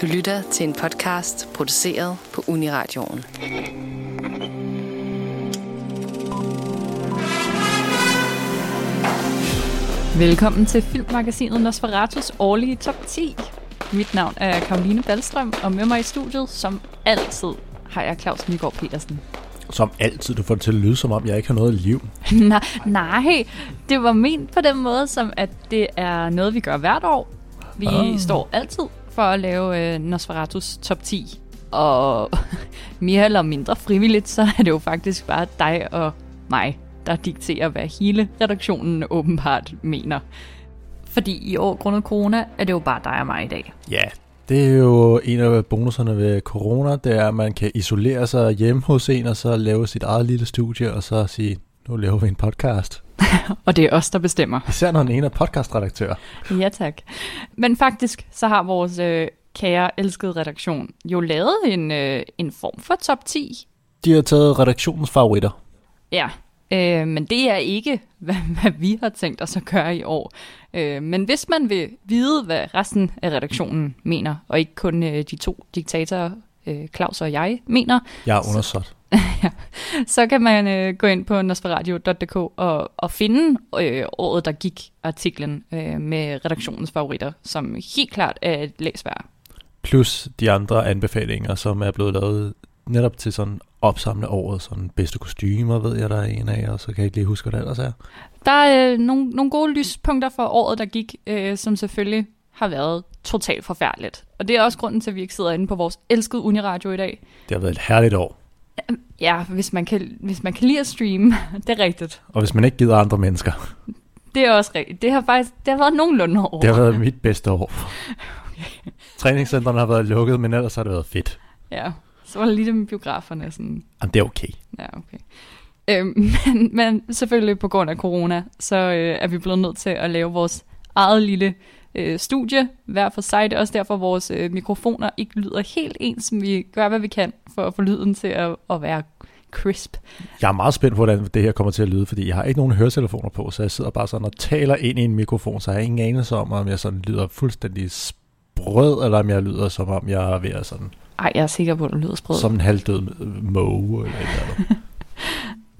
Du lytter til en podcast produceret på Uniradioen. Velkommen til Filmmagasinet Nosferatus årlige top 10. Mit navn er Karoline Ballstrøm, og med mig i studiet, som altid, har jeg Claus Nygaard Petersen. Som altid, du får det til at lyde, som om jeg ikke har noget liv. nej, nej, det var ment på den måde, som at det er noget, vi gør hvert år. Vi oh. står altid for at lave øh, Nosferatus top 10. Og mere eller mindre frivilligt, så er det jo faktisk bare dig og mig, der dikterer, hvad hele redaktionen åbenbart mener. Fordi i år, grundet corona, er det jo bare dig og mig i dag. Ja, det er jo en af bonuserne ved corona, det er, at man kan isolere sig hjemme hos en, og så lave sit eget lille studie, og så sige, nu laver vi en podcast. og det er os, der bestemmer. Især når den ene er podcastredaktør. ja, tak. Men faktisk, så har vores øh, kære, elskede redaktion jo lavet en, øh, en form for top 10. De har taget redaktionens favoritter. Ja, øh, men det er ikke, hvad, hvad vi har tænkt os at gøre i år. Øh, men hvis man vil vide, hvad resten af redaktionen mener, og ikke kun øh, de to diktatorer, øh, Claus og jeg, mener... Jeg er undersat. ja, så kan man øh, gå ind på nosferadio.dk og, og finde øh, året, der gik artiklen øh, med redaktionens favoritter, som helt klart er et læsværd. Plus de andre anbefalinger, som er blevet lavet netop til sådan opsamle året, sådan bedste kostymer, ved jeg, der er en af, og så kan jeg ikke lige huske, hvad det ellers er. Der er øh, nogle, nogle gode lyspunkter for året, der gik, øh, som selvfølgelig har været totalt forfærdeligt. Og det er også grunden til, at vi ikke sidder inde på vores elskede Uniradio i dag. Det har været et herligt år. Ja, hvis man kan, hvis man kan lide at streame, det er rigtigt. Og hvis man ikke gider andre mennesker. Det er også rigtigt. Det har faktisk det har været nogenlunde år. Det har været mit bedste år. okay. Træningscentrene har været lukket, men ellers har det været fedt. Ja, så var det lige det med biograferne. Sådan. Jamen, det er okay. Ja, okay. Øhm, men, men selvfølgelig på grund af corona, så øh, er vi blevet nødt til at lave vores eget lille øh, studie hver for sig. Det er også derfor, at vores øh, mikrofoner ikke lyder helt ens, som vi gør, hvad vi kan for at få lyden til at, at være crisp. Jeg er meget spændt på, hvordan det her kommer til at lyde, fordi jeg har ikke nogen høretelefoner på, så jeg sidder bare sådan og taler ind i en mikrofon, så jeg har ingen anelse om, om jeg sådan lyder fuldstændig sprød, eller om jeg lyder som om jeg er ved at sådan... Ej, jeg er sikker på, at du lyder sprød. Som en halvdød måge eller noget.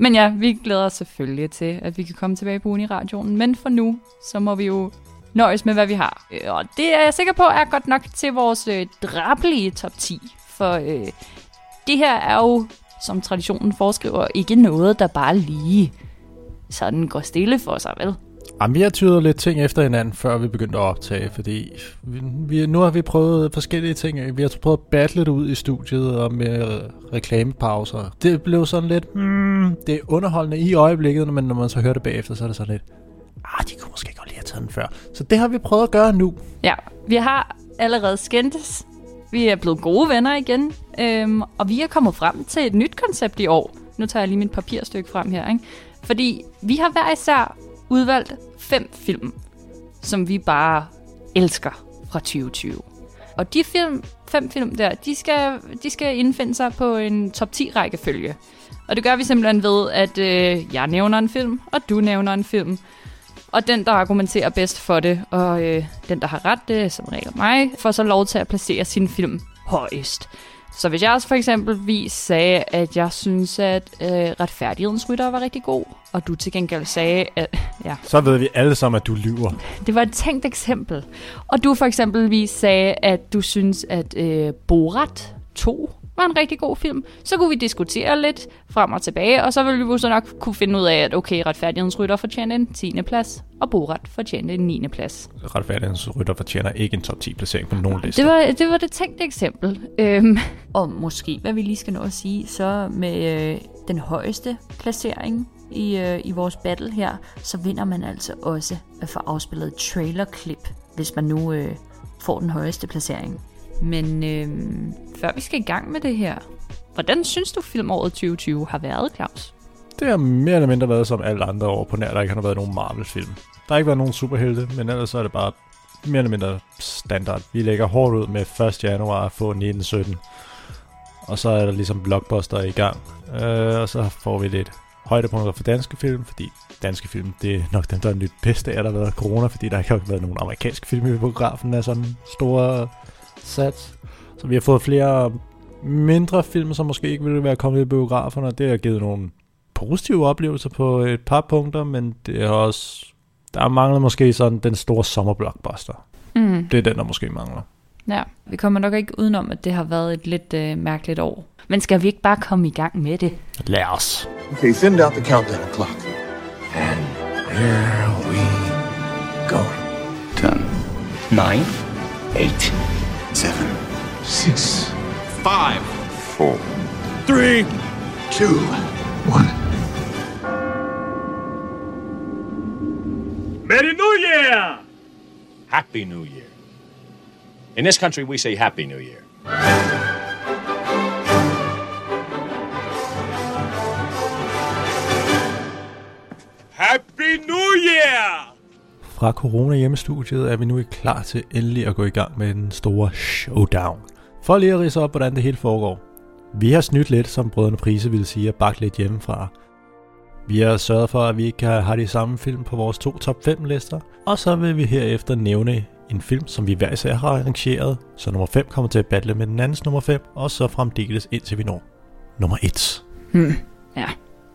Men ja, vi glæder os selvfølgelig til, at vi kan komme tilbage på Uniradioen. Men for nu, så må vi jo nøjes med, hvad vi har. Øh, og det er jeg sikker på er godt nok til vores øh, drabelige top 10. For øh, det her er jo, som traditionen foreskriver, ikke noget, der bare lige sådan går stille for sig, vel? Jamen, vi har tyret lidt ting efter hinanden, før vi begyndte at optage, fordi vi, vi, nu har vi prøvet forskellige ting. Vi har prøvet at battle det ud i studiet og med øh, reklamepauser. Det blev sådan lidt, mm, det er underholdende i øjeblikket, men når man så hører det bagefter, så er det sådan lidt, ah, de kunne måske godt før. Så det har vi prøvet at gøre nu. Ja, vi har allerede skændtes. Vi er blevet gode venner igen, øhm, og vi er kommet frem til et nyt koncept i år. Nu tager jeg lige mit papirstykke frem her, ikke? Fordi vi har hver især udvalgt fem film, som vi bare elsker fra 2020. Og de film, fem film der, de skal, de skal indfinde sig på en top 10 rækkefølge. Og det gør vi simpelthen ved, at øh, jeg nævner en film, og du nævner en film. Og den, der argumenterer bedst for det, og øh, den, der har ret, det som regel mig, får så lov til at placere sin film højst. Så hvis jeg for eksempel sagde, at jeg synes, at øh, retfærdighedens rytter var rigtig god, og du til gengæld sagde, at... Ja. Så ved vi alle sammen, at du lyver. Det var et tænkt eksempel. Og du for eksempel sagde, at du synes, at øh, Borat 2 var en rigtig god film. Så kunne vi diskutere lidt frem og tilbage, og så ville vi så nok kunne finde ud af, at okay, Retfærdighedens Rytter fortjener en 10. plads, og Borat fortjener en 9. plads. Retfærdighedens Rytter fortjener ikke en top 10 placering på nogen liste. Det var det, var det tænkte eksempel. Øhm, og måske, hvad vi lige skal nå at sige, så med øh, den højeste placering i, øh, i vores battle her, så vinder man altså også at få afspillet et trailerklip, hvis man nu øh, får den højeste placering. Men øh, før vi skal i gang med det her, hvordan synes du filmåret 2020 har været, Claus? Det har mere eller mindre været som alle andre år på nær, der ikke har været nogen Marvel-film. Der har ikke været nogen superhelte, men ellers så er det bare mere eller mindre standard. Vi lægger hårdt ud med 1. januar at få 1917. Og så er der ligesom blockbuster i gang. Øh, og så får vi lidt højdepunkter for danske film, fordi danske film, det er nok dem, der er nyt bedste af, der har været corona, fordi der ikke har været nogen amerikanske film i biografen af sådan store sats. Så vi har fået flere mindre film, som måske ikke ville være kommet i biograferne. Det har givet nogle positive oplevelser på et par punkter, men det er også... Der mangler måske sådan den store sommerblockbuster. Mm. Det er den, der måske mangler. Ja, vi kommer nok ikke udenom, at det har været et lidt øh, mærkeligt år. Men skal vi ikke bare komme i gang med det? Lad os. Okay, send out the countdown clock. And here we go. Ten, nine, eight, Seven, six, five, four, three, two, one. Merry New Year! Happy New Year. In this country, we say Happy New Year. Happy New Year! Fra Corona hjemmestudiet er vi nu klar til endelig at gå i gang med den store showdown. For lige at rise op, hvordan det hele foregår. Vi har snydt lidt, som brødrene Prise ville sige, og bagt lidt hjemmefra. Vi har sørget for, at vi ikke har de samme film på vores to top 5 lister. Og så vil vi herefter nævne en film, som vi hver især har arrangeret, så nummer 5 kommer til at battle med den andens nummer 5, og så fremdeles indtil vi når nummer 1. Hmm. Ja.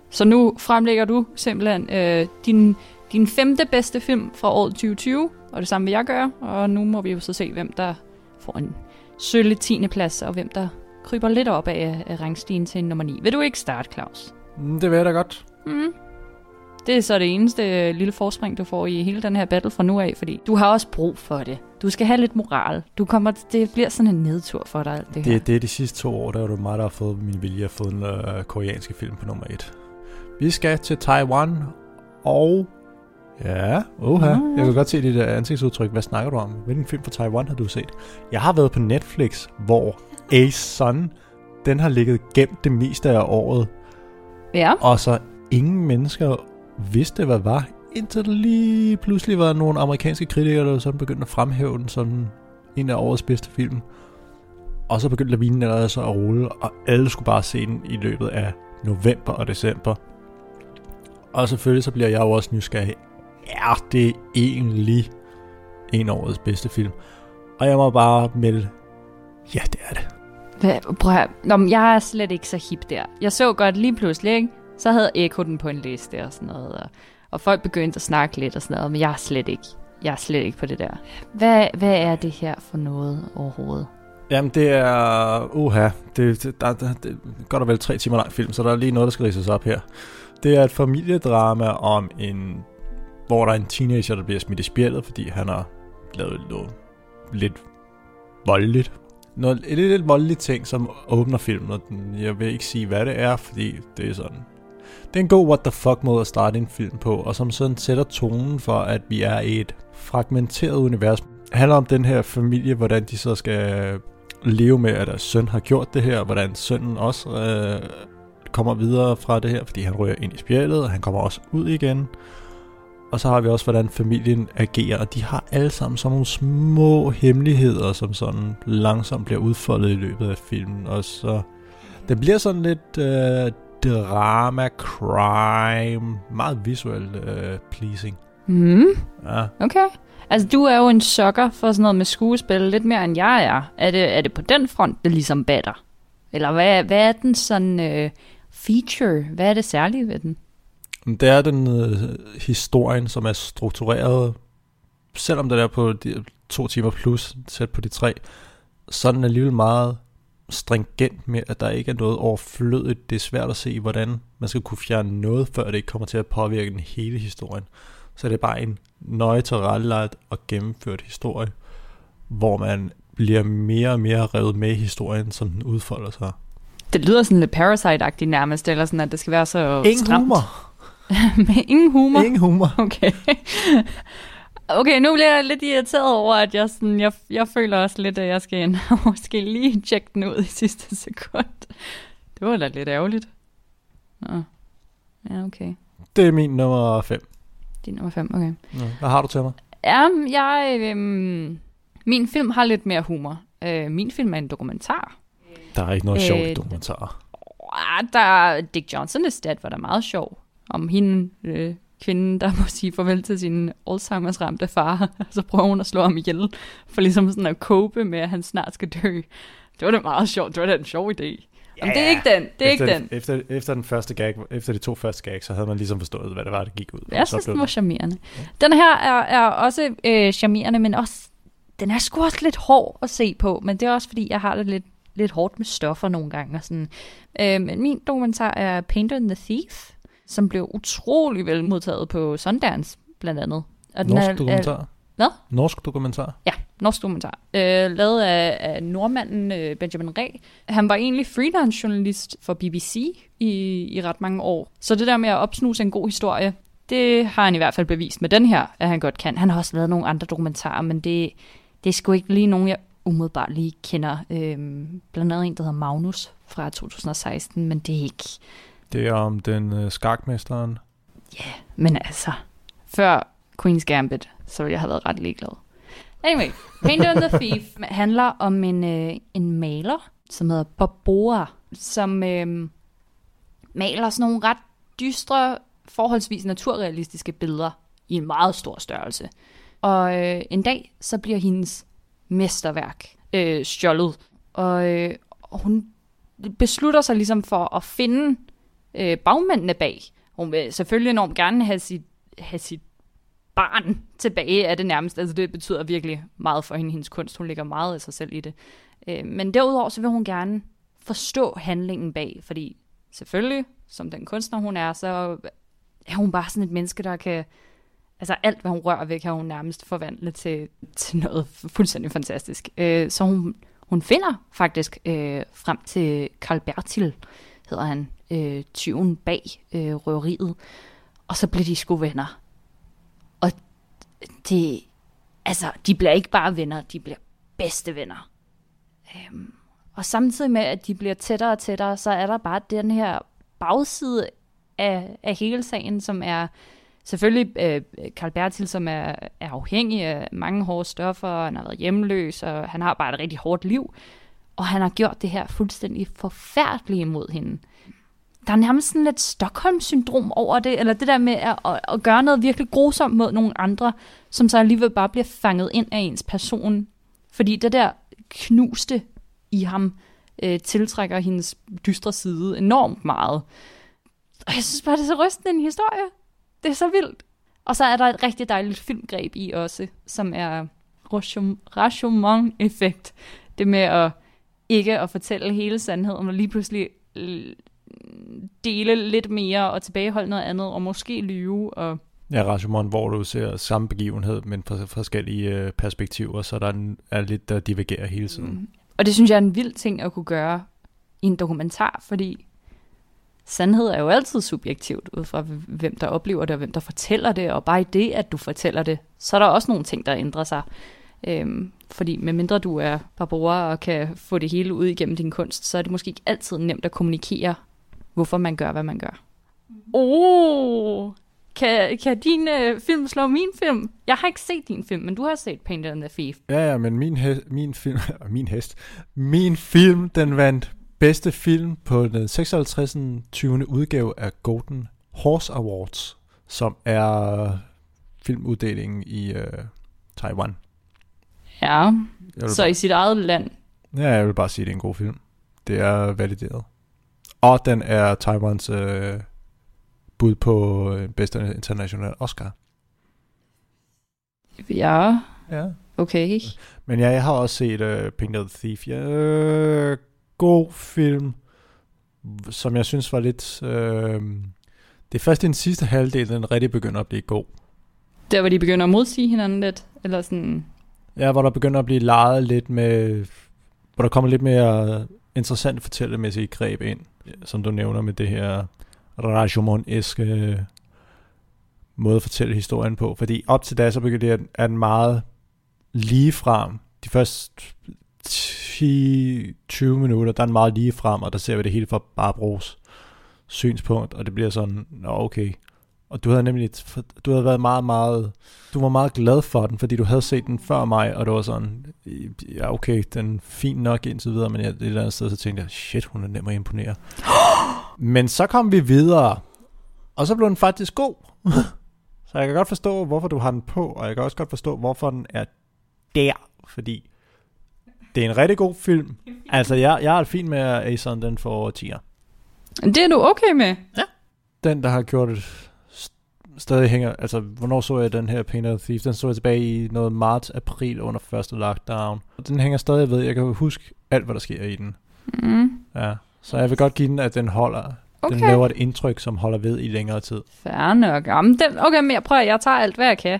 Så nu fremlægger du simpelthen øh, din, din femte bedste film fra året 2020, og det samme vil jeg gøre. Og nu må vi jo så se, hvem der får en sølle 10. plads, og hvem der kryber lidt op af, af rangstigen til nummer 9. Vil du ikke starte, Claus? Mm, Det vil jeg da godt. Mm. Det er så det eneste øh, lille forspring, du får i hele den her battle fra nu af, fordi du har også brug for det. Du skal have lidt moral. Du kommer, det bliver sådan en nedtur for dig, alt det, her. Det, det er de sidste to år, der er det mig, der har fået min vilje at få en øh, koreanske film på nummer 1. Vi skal til Taiwan, og... Ja, oha. Ja. Jeg kan godt se dit øh, ansigtsudtryk. Hvad snakker du om? Hvilken film fra Taiwan har du set? Jeg har været på Netflix, hvor A Sun, den har ligget gemt det meste af året, Ja. og så ingen mennesker vidste, hvad var, indtil der lige pludselig var nogle amerikanske kritikere, der sådan begyndte at fremhæve den som en af årets bedste film. Og så begyndte lavinen allerede så at rulle, og alle skulle bare se den i løbet af november og december. Og selvfølgelig så bliver jeg jo også nysgerrig. Er det egentlig en af årets bedste film? Og jeg må bare melde, ja det er det. Hvad, prøv at. Nå, men jeg er slet ikke så hip der. Jeg så godt lige pludselig, ikke? Så havde Eko den på en liste og sådan noget. Og, og folk begyndte at snakke lidt og sådan noget, men jeg er slet ikke. Jeg er slet ikke på det der. Hvad, hvad er det her for noget overhovedet? Jamen det er... Uha, det, det, der, der, det er godt og vel tre timer lang film, så der er lige noget, der skal ridses op her. Det er et familiedrama om en... Hvor der er en teenager, der bliver smidt i spjældet, fordi han har lavet noget lidt voldeligt. Noget, et lidt, lidt voldeligt ting, som åbner filmen, og den, jeg vil ikke sige, hvad det er, fordi det er sådan... Det er en god what the fuck måde at starte en film på, og som sådan sætter tonen for, at vi er i et fragmenteret univers. Det handler om den her familie, hvordan de så skal leve med, at deres søn har gjort det her, og hvordan sønnen også øh, kommer videre fra det her, fordi han rører ind i spjældet, og han kommer også ud igen. Og så har vi også, hvordan familien agerer, og de har alle sammen sådan nogle små hemmeligheder, som sådan langsomt bliver udfoldet i løbet af filmen. Og så det bliver sådan lidt øh, drama, crime, meget visuelt øh, pleasing. Hmm, Ja. okay. Altså, du er jo en sukker for sådan noget med skuespil, lidt mere end jeg er. Er det, er det på den front, det ligesom batter? Eller hvad, hvad er den sådan øh, feature? Hvad er det særlige ved den? Det er den øh, historien, som er struktureret, selvom den er på de to timer plus, sæt på de tre, så er den alligevel meget stringent med, at der ikke er noget overflødigt. Det er svært at se, hvordan man skal kunne fjerne noget, før det ikke kommer til at påvirke den hele historien. Så det er bare en nøje tilrettelagt og gennemført historie, hvor man bliver mere og mere revet med i historien, som den udfolder sig. Det lyder sådan lidt Parasite-agtigt nærmest, eller sådan, at det skal være så Ingen stramt. humor. Med ingen humor? Ingen humor. Okay. Okay, nu bliver jeg lidt irriteret over, at jeg, sådan, jeg, jeg føler også lidt, at jeg skal ind og måske lige tjekke den ud i sidste sekund. Det var da lidt ærgerligt. Nå. Ja, okay. Det er min nummer 5. Din nummer 5, okay. Hvad har du til mig? Ja, jeg, øhm, min film har lidt mere humor. Øh, min film er en dokumentar. Der er ikke noget Øh, sjovt i dokumentarer. Ah, der, Dick Johnson is Dead var der meget sjov. Om hende, øh, kvinden, der må sige farvel til sin Alzheimer's ramte far. så prøver hun at slå ham ihjel, for ligesom sådan at cope med, at han snart skal dø. det var da meget sjovt. Det var da en sjov idé. Jamen, det er ikke den. Det er efter, ikke den. Efter, efter, den første gag, efter de to første gags, så havde man ligesom forstået, hvad det var, det gik ud. Jeg synes, den var charmerende. Den her er, er også øh, charmerende, men også, den er sgu også lidt hård at se på, men det er også, fordi jeg har det lidt, lidt hårdt med stoffer nogle gange. Og sådan. Øh, men min dokumentar er Painter and the Thief, som blev utrolig vel modtaget på Sundance, blandt andet. Og Norsk er, dokumentar. Hvad? Norsk dokumentar. Ja, norsk dokumentar. Øh, lavet af, af nordmanden øh, Benjamin Reh. Han var egentlig freelance journalist for BBC i, i ret mange år. Så det der med at opsnuse en god historie, det har han i hvert fald bevist med den her, at han godt kan. Han har også lavet nogle andre dokumentarer, men det, det er sgu ikke lige nogen, jeg umiddelbart lige kender. Øhm, blandt andet en, der hedder Magnus fra 2016, men det er ikke... Det er om den øh, skakmesteren. Men altså, før Queen's Gambit, så ville jeg have været ret ligeglad. Anyway, Painter and the Thief handler om en, øh, en maler, som hedder Bob som øh, maler sådan nogle ret dystre, forholdsvis naturrealistiske billeder i en meget stor størrelse. Og øh, en dag, så bliver hendes mesterværk øh, stjålet, og øh, hun beslutter sig ligesom for at finde øh, bagmændene bag. Hun vil selvfølgelig enormt gerne have sit, have sit barn tilbage, er det nærmest. Altså det betyder virkelig meget for hende, hendes kunst. Hun lægger meget af sig selv i det. Øh, men derudover så vil hun gerne forstå handlingen bag, fordi selvfølgelig, som den kunstner hun er, så er hun bare sådan et menneske, der kan... Altså alt, hvad hun rører ved, kan hun nærmest forvandle til, til noget fuldstændig fantastisk. Øh, så hun, hun finder faktisk øh, frem til Karl Bertil, hedder han, øh, tyven bag øh, røveriet. Og så bliver de sgu venner. Og det, altså, de bliver ikke bare venner, de bliver bedste venner. Øhm, og samtidig med, at de bliver tættere og tættere, så er der bare den her bagside af, af hele sagen, som er selvfølgelig øh, Carl Bertil, som er, er afhængig af mange hårde stoffer, og han har været hjemløs, og han har bare et rigtig hårdt liv. Og han har gjort det her fuldstændig forfærdeligt imod hende. Der er nærmest sådan lidt Stockholm-syndrom over det, eller det der med at, at, at gøre noget virkelig grusomt mod nogle andre, som så alligevel bare bliver fanget ind af ens person. Fordi det der knuste i ham øh, tiltrækker hendes dystre side enormt meget. Og jeg synes bare, det er så rystende en historie. Det er så vildt. Og så er der et rigtig dejligt filmgreb i også, som er Rashomon-effekt. Det med at ikke at fortælle hele sandheden, og lige pludselig dele lidt mere og tilbageholde noget andet, og måske lyve. Og... Ja, Rashomon, hvor du ser samme begivenhed, men fra forskellige øh, perspektiver, så der er, lidt, der divergerer hele tiden. Mm. Og det synes jeg er en vild ting at kunne gøre i en dokumentar, fordi sandhed er jo altid subjektivt, ud fra hvem der oplever det, og hvem der fortæller det, og bare i det, at du fortæller det, så er der også nogle ting, der ændrer sig. Øhm, fordi medmindre du er Barbara og kan få det hele ud igennem din kunst, så er det måske ikke altid nemt at kommunikere, hvorfor man gør, hvad man gør. Oh, kan, kan din øh, film slå min film? Jeg har ikke set din film, men du har set Painter and the Thief. Ja, ja, men min, he- min film, min hest, min film, den vandt bedste film på den 56. 20. udgave af Golden Horse Awards, som er filmuddelingen i øh, Taiwan. Ja, så i sit eget land. Ja, jeg vil bare sige, at det er en god film. Det er valideret. Og den er Taiwans øh, bud på øh, bedste international Oscar. Ja, Ja. okay. Men ja, jeg har også set uh, Pink the Thief. Ja, øh, god film, som jeg synes var lidt... Øh, det er først i den sidste halvdel, den rigtig begynder at blive god. Der, hvor de begynder at modsige hinanden lidt, eller sådan... Ja, hvor der begynder at blive leget lidt med... Hvor der kommer lidt mere interessant fortællemæssige greb ind, som du nævner med det her Rashomon-eske øh, måde at fortælle historien på. Fordi op til da, så begynder det, at den meget lige frem. De første 10-20 minutter, der er den meget lige frem, og der ser vi det hele fra Barbros synspunkt, og det bliver sådan, nå okay. Og du havde nemlig, du havde været meget, meget, du var meget glad for den, fordi du havde set den før mig, og det var sådan, ja okay, den er fin nok indtil videre, men jeg, et eller andet sted, så tænkte jeg, shit, hun er nem at imponere. men så kom vi videre, og så blev den faktisk god. så jeg kan godt forstå, hvorfor du har den på, og jeg kan også godt forstå, hvorfor den er der, fordi det er en rigtig god film, Altså, jeg, jeg er fint med, at Ason den får 10'er. Det er du okay med? Den, der har gjort stadig hænger... Altså, hvornår så jeg den her Paint of the Thief? Den så jeg tilbage i noget marts-april under første lockdown. Den hænger stadig ved. Jeg kan huske alt, hvad der sker i den. Mm. Ja. Så jeg vil godt give den, at den holder... Okay. Den laver et indtryk, som holder ved i længere tid. Fair nok. Jamen, den, okay, men jeg prøver, jeg tager alt, hvad jeg kan.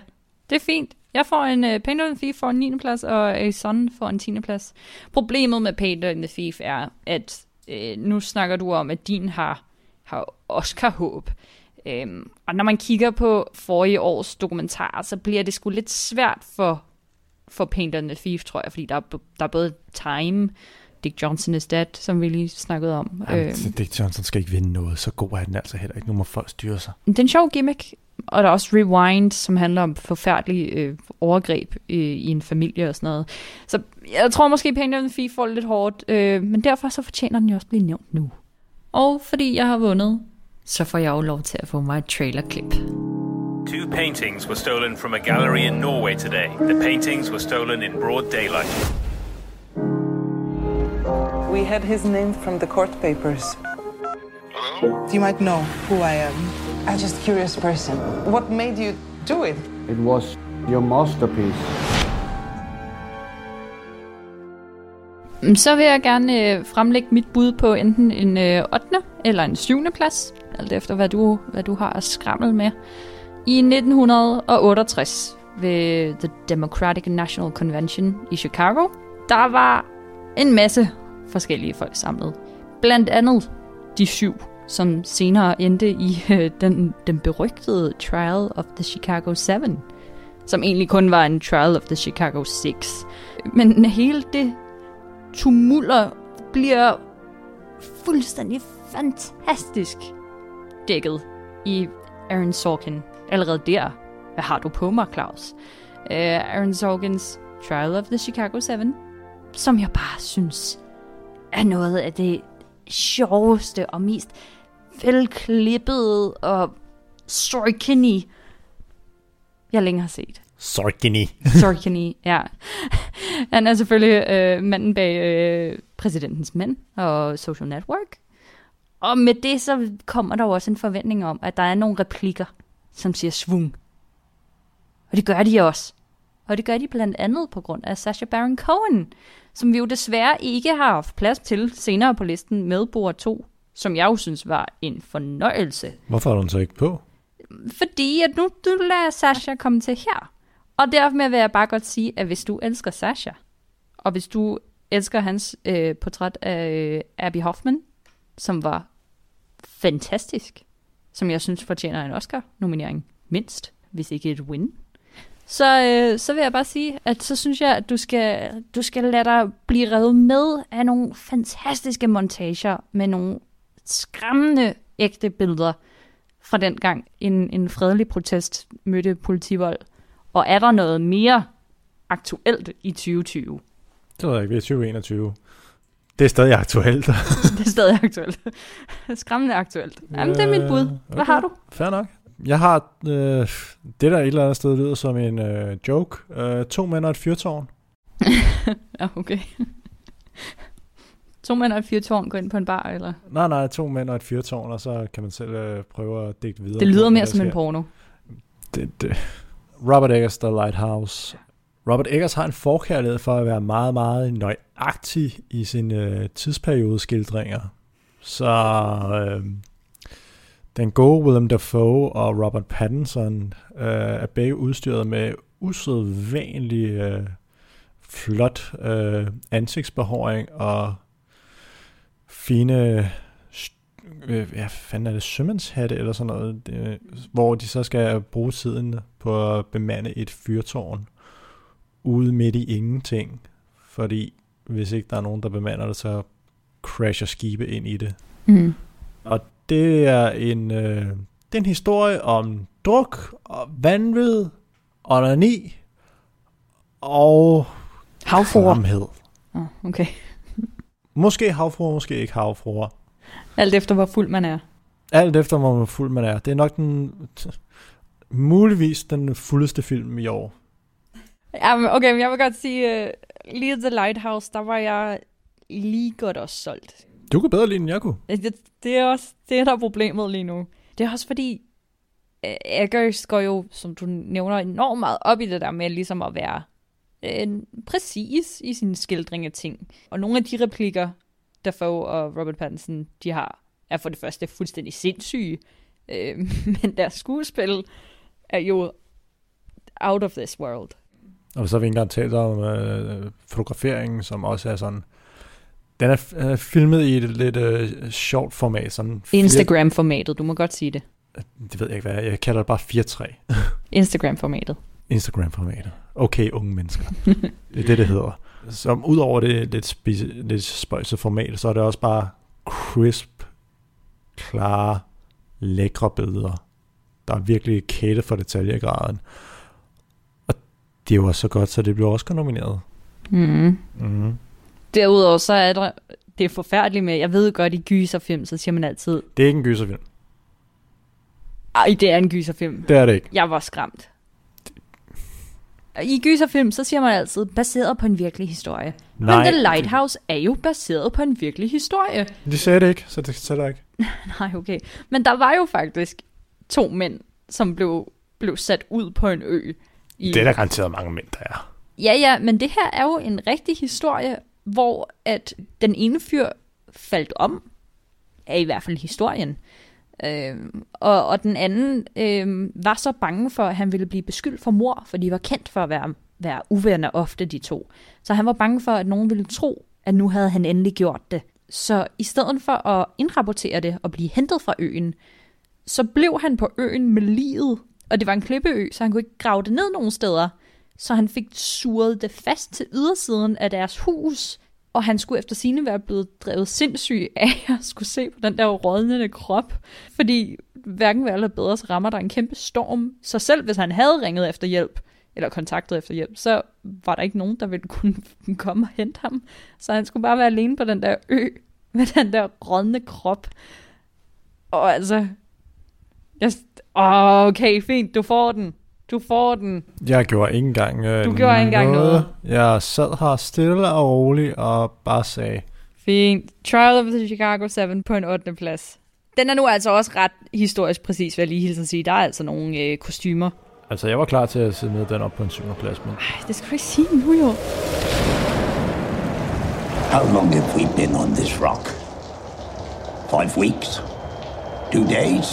Det er fint. Jeg får en uh, Paint of the Thief for en 9. plads, og A Son for en 10. plads. Problemet med Paint of the Thief er, at øh, nu snakker du om, at din har, har Oscar-håb. Øhm, og når man kigger på forrige års dokumentarer, så bliver det sgu lidt svært for, for Paint of the Thief, tror jeg, fordi der er, der er både Time, Dick Johnson is Dead, som vi lige snakkede om. Jamen, Øhm, Dick Johnson skal ikke vinde noget. Så god er den altså heller ikke. Nu må folk styre sig. det er en sjov gimmick, og der er også Rewind, som handler om forfærdelige øh, overgreb øh, i en familie og sådan noget. Så jeg tror måske, Paint of the Thief får lidt hårdt, øh, men derfor så fortjener den jo også at blive nævnt nu. Og fordi jeg har vundet, så får jeg jo lov til at få mig et trailerklip. Two paintings were stolen from a gallery in Norway today. The paintings were stolen in broad daylight. We had his name from the court papers. You might know who I am. I'm just a curious person. What made you do it? It was your masterpiece. Øhm, så vil jeg gerne øh, fremlægge mit bud på enten en øh, 8. eller en 7. plads, alt efter hvad du, hvad du har at skramle med. I 1968 ved The Democratic National Convention i Chicago, der var en masse forskellige folk samlet. Blandt andet de syv, som senere endte i øh, den, den berygtede Trial of the Chicago 7, som egentlig kun var en Trial of the Chicago 6. Men hele det tumulter bliver fuldstændig fantastisk dækket i Aaron Sorkin. Allerede der, hvad har du på mig, Claus? Uh, Aaron Sorkins Trial of the Chicago 7, som jeg bare synes er noget af det sjoveste og mest velklippede og sorkini, jeg længe har set. Sorkini. Sorkin, ja. Han er selvfølgelig øh, manden bag øh, præsidentens mænd og Social Network. Og med det så kommer der jo også en forventning om, at der er nogle replikker, som siger svung. Og det gør de også. Og det gør de blandt andet på grund af Sacha Baron Cohen, som vi jo desværre ikke har haft plads til senere på listen med Bord 2, som jeg jo synes var en fornøjelse. Hvorfor er den så ikke på? Fordi at nu du lader Sasha komme til her. Og derfor vil jeg bare godt sige, at hvis du elsker Sasha, og hvis du elsker hans øh, portræt af øh, Abby Hoffman, som var fantastisk, som jeg synes fortjener en Oscar-nominering, mindst, hvis ikke et win, så, øh, så vil jeg bare sige, at så synes jeg, at du skal, du skal lade dig blive revet med af nogle fantastiske montager med nogle skræmmende ægte billeder fra den gang en, en fredelig protest mødte politivold. Og er der noget mere aktuelt i 2020? Det ved jeg ikke, vi er 2021. Det er stadig aktuelt. Det er stadig aktuelt. Skræmmende aktuelt. Jamen, det er mit bud. Hvad okay. har du? Fair nok. Jeg har øh, det, der et eller andet sted lyder som en øh, joke. Øh, to mænd og et fyrtårn. Ja, okay. to mænd og et fyrtårn går ind på en bar, eller? Nej, nej, to mænd og et fyrtårn, og så kan man selv øh, prøve at digte videre. Det lyder mere som en porno. Det, det. Robert Eggers, The Lighthouse. Robert Eggers har en forkærlighed for at være meget, meget nøjagtig i sine øh, tidsperiodeskildringer. Så øh, den gode Willem Dafoe og Robert Pattinson øh, er begge udstyret med usædvanlig øh, flot øh, ansigtsbehåring og fine øh, hvad fanden er det, sømandshatte eller sådan noget, det, hvor de så skal bruge tiden på at bemande et fyrtårn ude midt i ingenting, fordi hvis ikke der er nogen, der bemander det, så crasher skibe ind i det. Mm. Og det er en, øh, det er en historie om druk og vanvid, onani og Havfruer. klamhed. Oh, okay. Måske havfruer, måske ikke havfruer. Alt efter, hvor fuld man er. Alt efter, hvor fuld man er. Det er nok den, muligvis den fuldeste film i år. Ja, men okay, men jeg vil godt sige, uh, lige The Lighthouse, der var jeg lige godt også solgt. Du kan bedre lide, end jeg kunne. Det, det er også det, der er problemet lige nu. Det er også fordi, øh, Eggers går jo, som du nævner, enormt meget op i det der med ligesom at være øh, præcis i sin skildring af ting. Og nogle af de replikker, Dafoe og Robert Pattinson, de har, er for det første fuldstændig sindssyge. Øh, men deres skuespil er jo out of this world. Og så har vi ikke engang talt om øh, fotograferingen, som også er sådan... Den er øh, filmet i et lidt øh, sjovt format. Sådan Instagram-formatet, du må godt sige det. Det ved jeg ikke, hvad jeg, jeg kalder det bare 4-3. Instagram-formatet. Instagram-formatet. Okay, unge mennesker. det er det, det hedder. Som udover det lidt, spise, lidt spøjse format, så er det også bare crisp, klare, lækre billeder. Der er virkelig kæde for detaljegraden. Og det er også så godt, så det bliver også nomineret. Mm. Mm. Derudover så er der det er forfærdeligt med, jeg ved godt i gyserfilm, så siger man altid, Det er ikke en gyserfilm. ej, det er en gyserfilm. Det er det ikke. Jeg var skræmt. I gyserfilm, så siger man altid, baseret på en virkelig historie. Nej. Men The Lighthouse er jo baseret på en virkelig historie. De sagde det ikke, så det tæller ikke. Nej, okay. Men der var jo faktisk to mænd, som blev, blev sat ud på en ø. I... Det er der garanteret mange mænd, der er. Ja, ja, men det her er jo en rigtig historie, hvor at den ene fyr faldt om, er i hvert fald historien. Øh, og, og den anden øh, var så bange for, at han ville blive beskyldt for mor, for de var kendt for at være, være uvenner ofte, de to. Så han var bange for, at nogen ville tro, at nu havde han endelig gjort det. Så i stedet for at indrapportere det og blive hentet fra øen, så blev han på øen med livet. Og det var en klippeø, så han kunne ikke grave det ned nogen steder. Så han fik suret det fast til ydersiden af deres hus. Og han skulle efter sine være blevet drevet sindssyg af at skulle se på den der rådnende krop. Fordi hverken ved eller bedre, så rammer der en kæmpe storm. Så selv hvis han havde ringet efter hjælp, eller kontaktet efter hjælp, så var der ikke nogen, der ville kunne komme og hente ham. Så han skulle bare være alene på den der ø, med den der rådne krop. Og altså... Jeg, okay, fint, du får den. Du får den. Jeg gjorde ikke engang øh, Du gjorde ikke engang noget. Jeg sad her stille og roligt og bare sagde, Fint. Trial of the Chicago 7 på en 8. plads. Den er nu altså også ret historisk præcis, vil jeg lige hilse at sige. Der er altså nogle øh, kostymer. altså jeg var klar til at sætte med den op på en syvende plads, men Ej, det skal du ikke sige nu jo. How long have we been on this rock? Five weeks? Two days?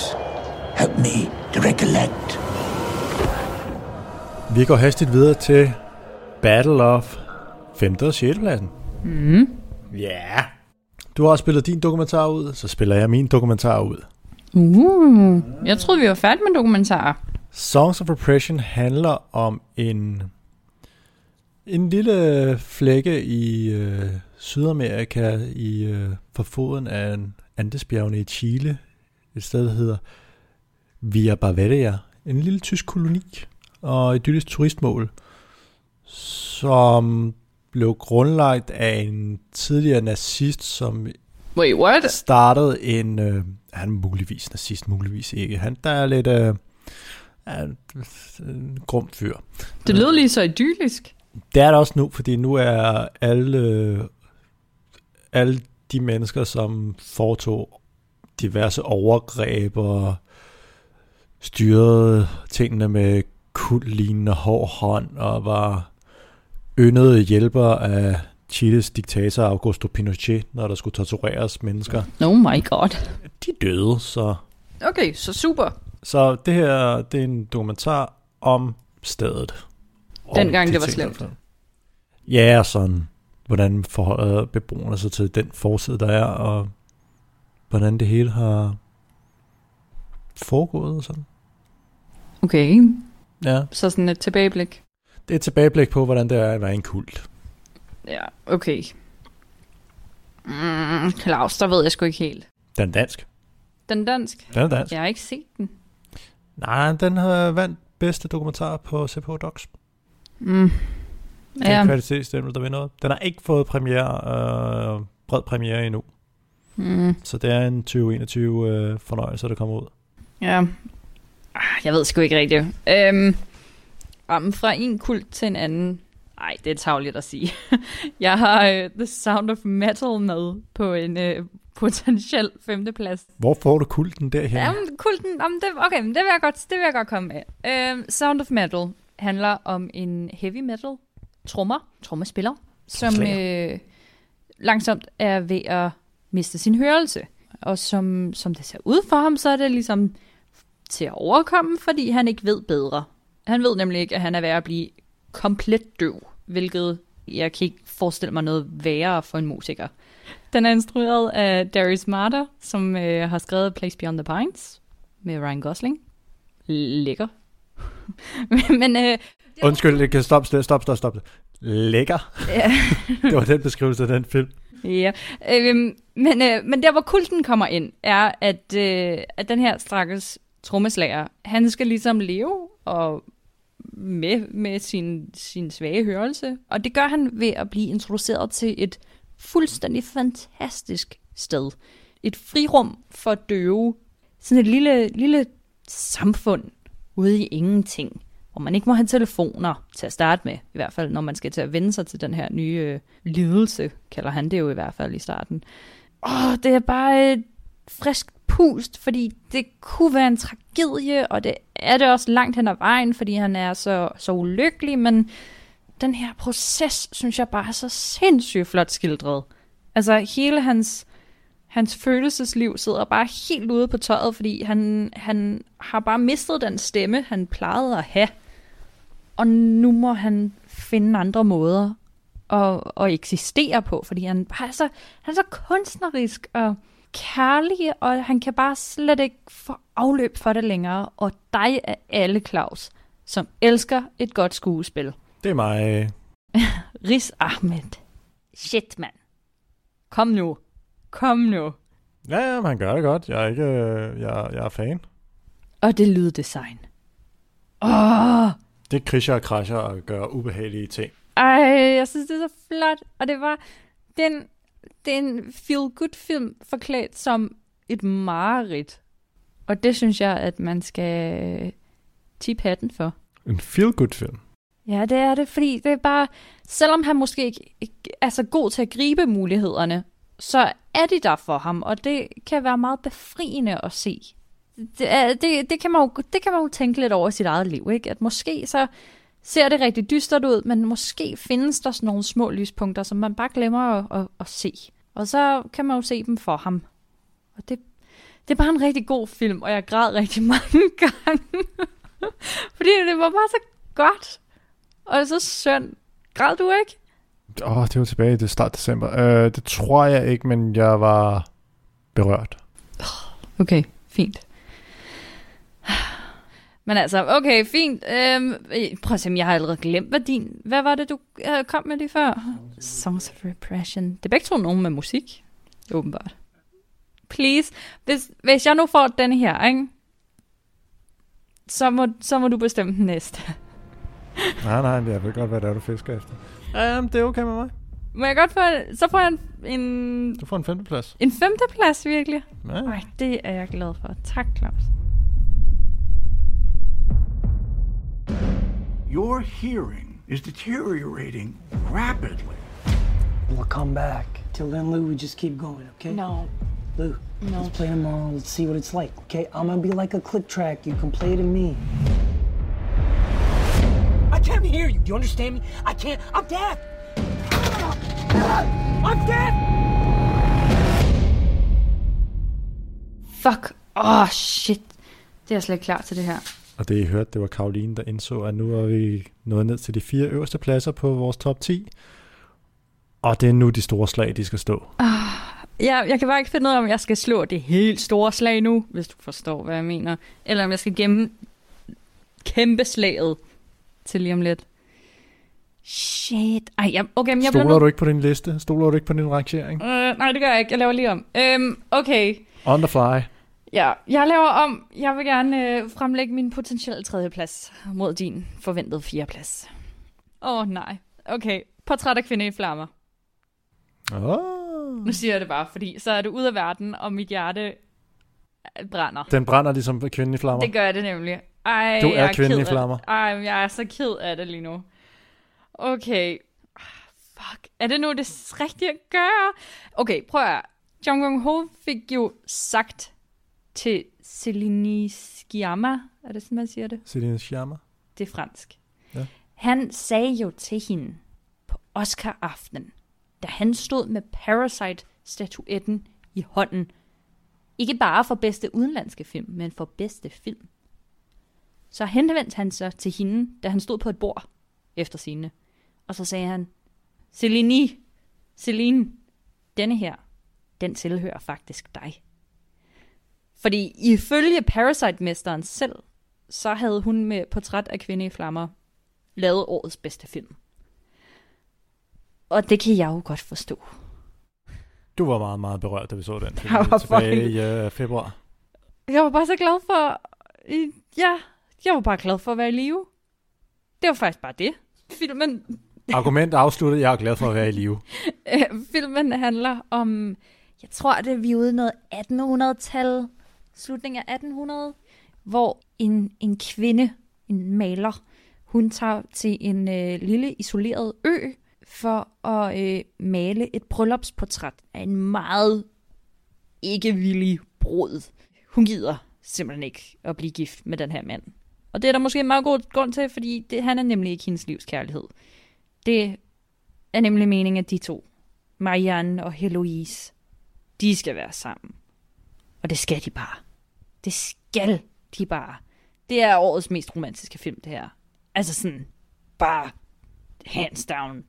Help me to recollect. Vi går hastigt videre til Battle of 5. og 6. pladsen. Mm. Ja. Yeah. Du har spillet din dokumentar ud, så spiller jeg min dokumentar ud. Uh, jeg troede, vi var færdige med dokumentarer. Songs of Oppression handler om en en lille flække i øh, Sydamerika i øh, for foden af en Andesbjergene i Chile. Et sted, der hedder Villa Bavaria. En lille tysk koloni og et idyllisk turistmål, som blev grundlagt af en tidligere nazist, som Wait, what? startede en... Øh, han er muligvis nazist, muligvis ikke. Han der er lidt... Øh, er en, en grum fyr. Det lyder lige så idyllisk. Det er det også nu, fordi nu er alle, øh, alle de mennesker, som foretog diverse overgreb og styrede tingene med kultlignende hård hånd og var yndede hjælper af Chiles diktator Augusto Pinochet, når der skulle tortureres mennesker. Oh my god. De døde, så... Okay, så super. Så det her, det er en dokumentar om stedet. Dengang de det var der- slemt. Ja, og sådan, hvordan forholder beboerne sig til den forside, der er, og hvordan det hele har foregået og sådan. Okay, Ja, så sådan et tilbageblik. det er et tilbageblik på, hvordan det er at være en kult. Ja, okay. Mm, Claus, der ved jeg sgu ikke helt. Den er dansk. Den er dansk. Den er dansk. Jeg har ikke set den. Nej, den har vandt bedste dokumentar på CPH Docs. Mm. Ja. Ja. En kvalitetsstempel, der vinder noget. Den har ikke fået premiere, øh, bred premiere endnu. Mm. Så det er en 2021 øh, fornøjelse, der kommer ud. Ja. Ah, Jeg ved sgu ikke rigtigt. Øhm, om fra en kult til en anden. Nej, det er tavligt at sige. Jeg har uh, The Sound of Metal med på en uh, potentiel femteplads. Hvor får du kulten derhen? Jamen, kulten, om det, okay, men det vil jeg godt, det vil jeg godt komme med. Uh, Sound of Metal handler om en heavy metal trommer, trommespiller, som uh, langsomt er ved at miste sin hørelse. Og som, som det ser ud for ham, så er det ligesom til at overkomme, fordi han ikke ved bedre. Han ved nemlig ikke, at han er ved at blive komplet døv, hvilket jeg kan ikke forestille mig noget værre for en musiker. Den er instrueret af Darius Marder, som øh, har skrevet Place Beyond the Pines med Ryan Gosling. Lækker. Men øh, Undskyld, det kan stoppe, stop, stop, stop. Lækker. Ja. det var den beskrivelse af den film. Ja, øhm, men, øh, men der hvor kulten kommer ind, er, at, øh, at den her stakkels trommeslager, han skal ligesom leve og med, med sin, sin svage hørelse. Og det gør han ved at blive introduceret til et fuldstændig fantastisk sted. Et frirum for døve. Sådan et lille, lille samfund ude i ingenting. Hvor man ikke må have telefoner til at starte med. I hvert fald, når man skal til at vende sig til den her nye øh, lidelse, kalder han det jo i hvert fald i starten. Åh, det er bare et frisk pust, fordi det kunne være en tragedie, og det er det også langt hen ad vejen, fordi han er så, så ulykkelig, men den her proces, synes jeg bare er så sindssygt flot skildret. Altså hele hans, hans følelsesliv sidder bare helt ude på tøjet, fordi han, han har bare mistet den stemme, han plejede at have. Og nu må han finde andre måder at, at eksistere på, fordi han, bare er så, han er så kunstnerisk og kærlig, og han kan bare slet ikke få afløb for det længere. Og dig er alle, Claus, som elsker et godt skuespil. Det er mig. Riz Ahmed. Shit, mand. Kom nu. Kom nu. Ja, ja, men han gør det godt. Jeg er ikke, øh, jeg, jeg er fan. Og det lyddesign. Åh! Det krischer og krascher og gør ubehagelige ting. Ej, jeg synes, det er så flot. Og det var den, det er en feel-good film forklædt som et mareridt. Og det synes jeg, at man skal tip hatten for. En feel-good film. Ja, det er det, fordi det er bare, selvom han måske ikke, ikke er så god til at gribe mulighederne, så er de der for ham, og det kan være meget befriende at se. Det, er, det, det, kan man jo, det kan man jo tænke lidt over i sit eget liv, ikke? At måske så ser det rigtig dystert ud, men måske findes der sådan nogle små lyspunkter, som man bare glemmer at, at, at se. Og så kan man jo se dem for ham. Og det, det er bare en rigtig god film, og jeg græd rigtig mange gange. Fordi det var bare så godt. Og så synd. Græd du ikke? Åh, oh, det var tilbage i det start december. Uh, det tror jeg ikke, men jeg var berørt. Okay, fint. Men altså, okay, fint. Øhm, prøv at se, jeg har allerede glemt, hvad din... Hvad var det, du øh, kom med lige før? Songs of Repression. Det er begge to nogen med musik, åbenbart. Please, hvis, hvis jeg nu får den her, ikke? Så må, så må du bestemme den næste. nej, nej, jeg ved godt, hvad det er, du fisker efter. Um, det er okay med mig. Må jeg godt få... Så får jeg en... en du får en femteplads. En femteplads, virkelig? Ja. Ej, det er jeg glad for. Tak, Claus. Your hearing is deteriorating rapidly. We'll come back. Till then, Lou, we just keep going, okay? No. Lou, No. let's play tomorrow. Let's see what it's like, okay? I'm gonna be like a click track. You can play to me. I can't hear you. Do you understand me? I can't. I'm deaf. I'm deaf. Fuck. Åh, oh, shit. Det er jeg slet ikke klar til det her. Og det I hørte, det var Karoline, der indså, at nu er vi nået ned til de fire øverste pladser på vores top 10. Og det er nu de store slag, de skal stå. Ja, jeg kan bare ikke finde ud af, om jeg skal slå det helt store slag nu, hvis du forstår, hvad jeg mener. Eller om jeg skal gemme kæmpe slaget til lige om lidt. Shit. Ej, jeg, okay, men jeg Stoler bliver du ikke på din liste? Stoler du ikke på din rangering? Øh, nej, det gør jeg ikke. Jeg laver lige om. Øhm, okay. On the fly. Ja, jeg laver om. Jeg vil gerne øh, fremlægge min potentielle tredjeplads mod din forventede fjerdeplads. Åh, oh, nej. Okay. Portræt af kvinde i flammer. Oh. Nu siger jeg det bare, fordi så er det ud af verden, og mit hjerte øh, brænder. Den brænder ligesom kvinden i flammer. Det gør det nemlig. Ej, Du er jeg kvinden ked i af- flammer. Ej, jeg er så ked af det lige nu. Okay. Fuck. Er det nu det rigtige at gøre? Okay, prøv at høre. Jong Jong Ho fik jo sagt til Celine Sciamma, er det sådan, man siger det? Celine Sciamma. Det er fransk. Ja. Han sagde jo til hende på Oscar-aftenen, da han stod med Parasite-statuetten i hånden, ikke bare for bedste udenlandske film, men for bedste film. Så henvendte han sig til hende, da han stod på et bord efter sine. Og så sagde han, Celine, Celine, denne her, den tilhører faktisk dig. Fordi ifølge Parasite-mesteren selv, så havde hun med Portræt af kvinde i flammer lavet årets bedste film. Og det kan jeg jo godt forstå. Du var meget, meget berørt, da vi så den film Jeg var tilbage i uh, februar. Jeg var bare så glad for... Ja, jeg var bare glad for at være i live. Det var faktisk bare det. Filmen, Argument afsluttet, jeg er glad for at være i live. øh, filmen handler om... Jeg tror, det vi er ude i noget 1800-tal. Slutningen af 1800. Hvor en, en kvinde, en maler, hun tager til en øh, lille isoleret ø for at øh, male et bryllupsportræt af en meget ikke villig brud. Hun gider simpelthen ikke at blive gift med den her mand. Og det er der måske en meget god grund til, fordi det, han er nemlig ikke hendes livs kærlighed. Det er nemlig meningen, at de to, Marianne og Heloise, de skal være sammen. Og det skal de bare. Det skal de bare. Det er årets mest romantiske film, det her. Altså sådan, bare hands down.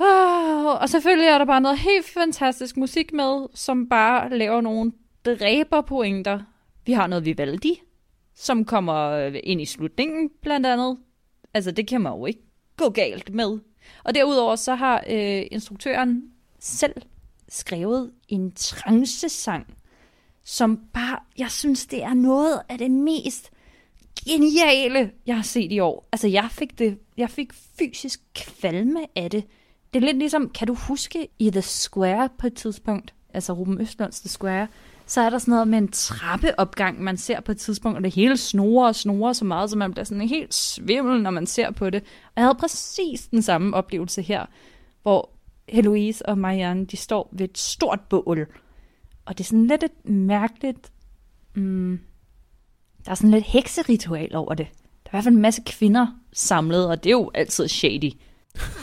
Ah, og selvfølgelig er der bare noget helt fantastisk musik med, som bare laver nogle dræberpointer. Vi har noget Vivaldi, som kommer ind i slutningen blandt andet. Altså det kan man jo ikke gå galt med. Og derudover så har øh, instruktøren selv skrevet en trancesang, som bare, jeg synes, det er noget af det mest geniale, jeg har set i år. Altså, jeg fik det, jeg fik fysisk kvalme af det. Det er lidt ligesom, kan du huske i The Square på et tidspunkt, altså Ruben Østlunds The Square, så er der sådan noget med en trappeopgang, man ser på et tidspunkt, og det hele snorer og snorer så meget, så man bliver sådan helt svimmel, når man ser på det. Og jeg havde præcis den samme oplevelse her, hvor Heloise og Marianne, de står ved et stort bål, og det er sådan lidt et mærkeligt... Mm, der er sådan lidt hekseritual over det. Der er i hvert fald en masse kvinder samlet, og det er jo altid shady.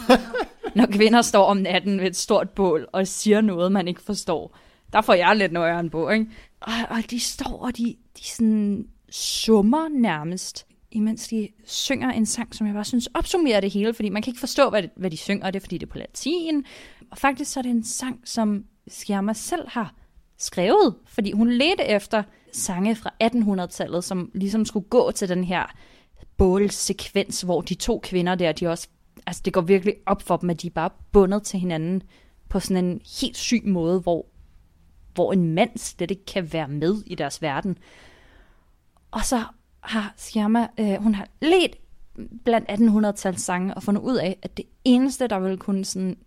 Når kvinder står om natten ved et stort bål og siger noget, man ikke forstår. Der får jeg lidt nøjeren på, ikke? Og, og de står, og de, de sådan summer nærmest, imens de synger en sang, som jeg bare synes opsummerer det hele, fordi man kan ikke forstå, hvad, hvad de synger, og det er, fordi det er på latin. Og faktisk så er det en sang, som Skjermer selv har skrevet, fordi hun ledte efter sange fra 1800-tallet, som ligesom skulle gå til den her bålsekvens, hvor de to kvinder der, de også, altså det går virkelig op for dem, at de er bare bundet til hinanden på sådan en helt syg måde, hvor, hvor en mand slet ikke kan være med i deres verden. Og så har Sciamma, øh, hun har let blandt 1800-tals sange og fundet ud af, at det eneste, der ville kunne sådan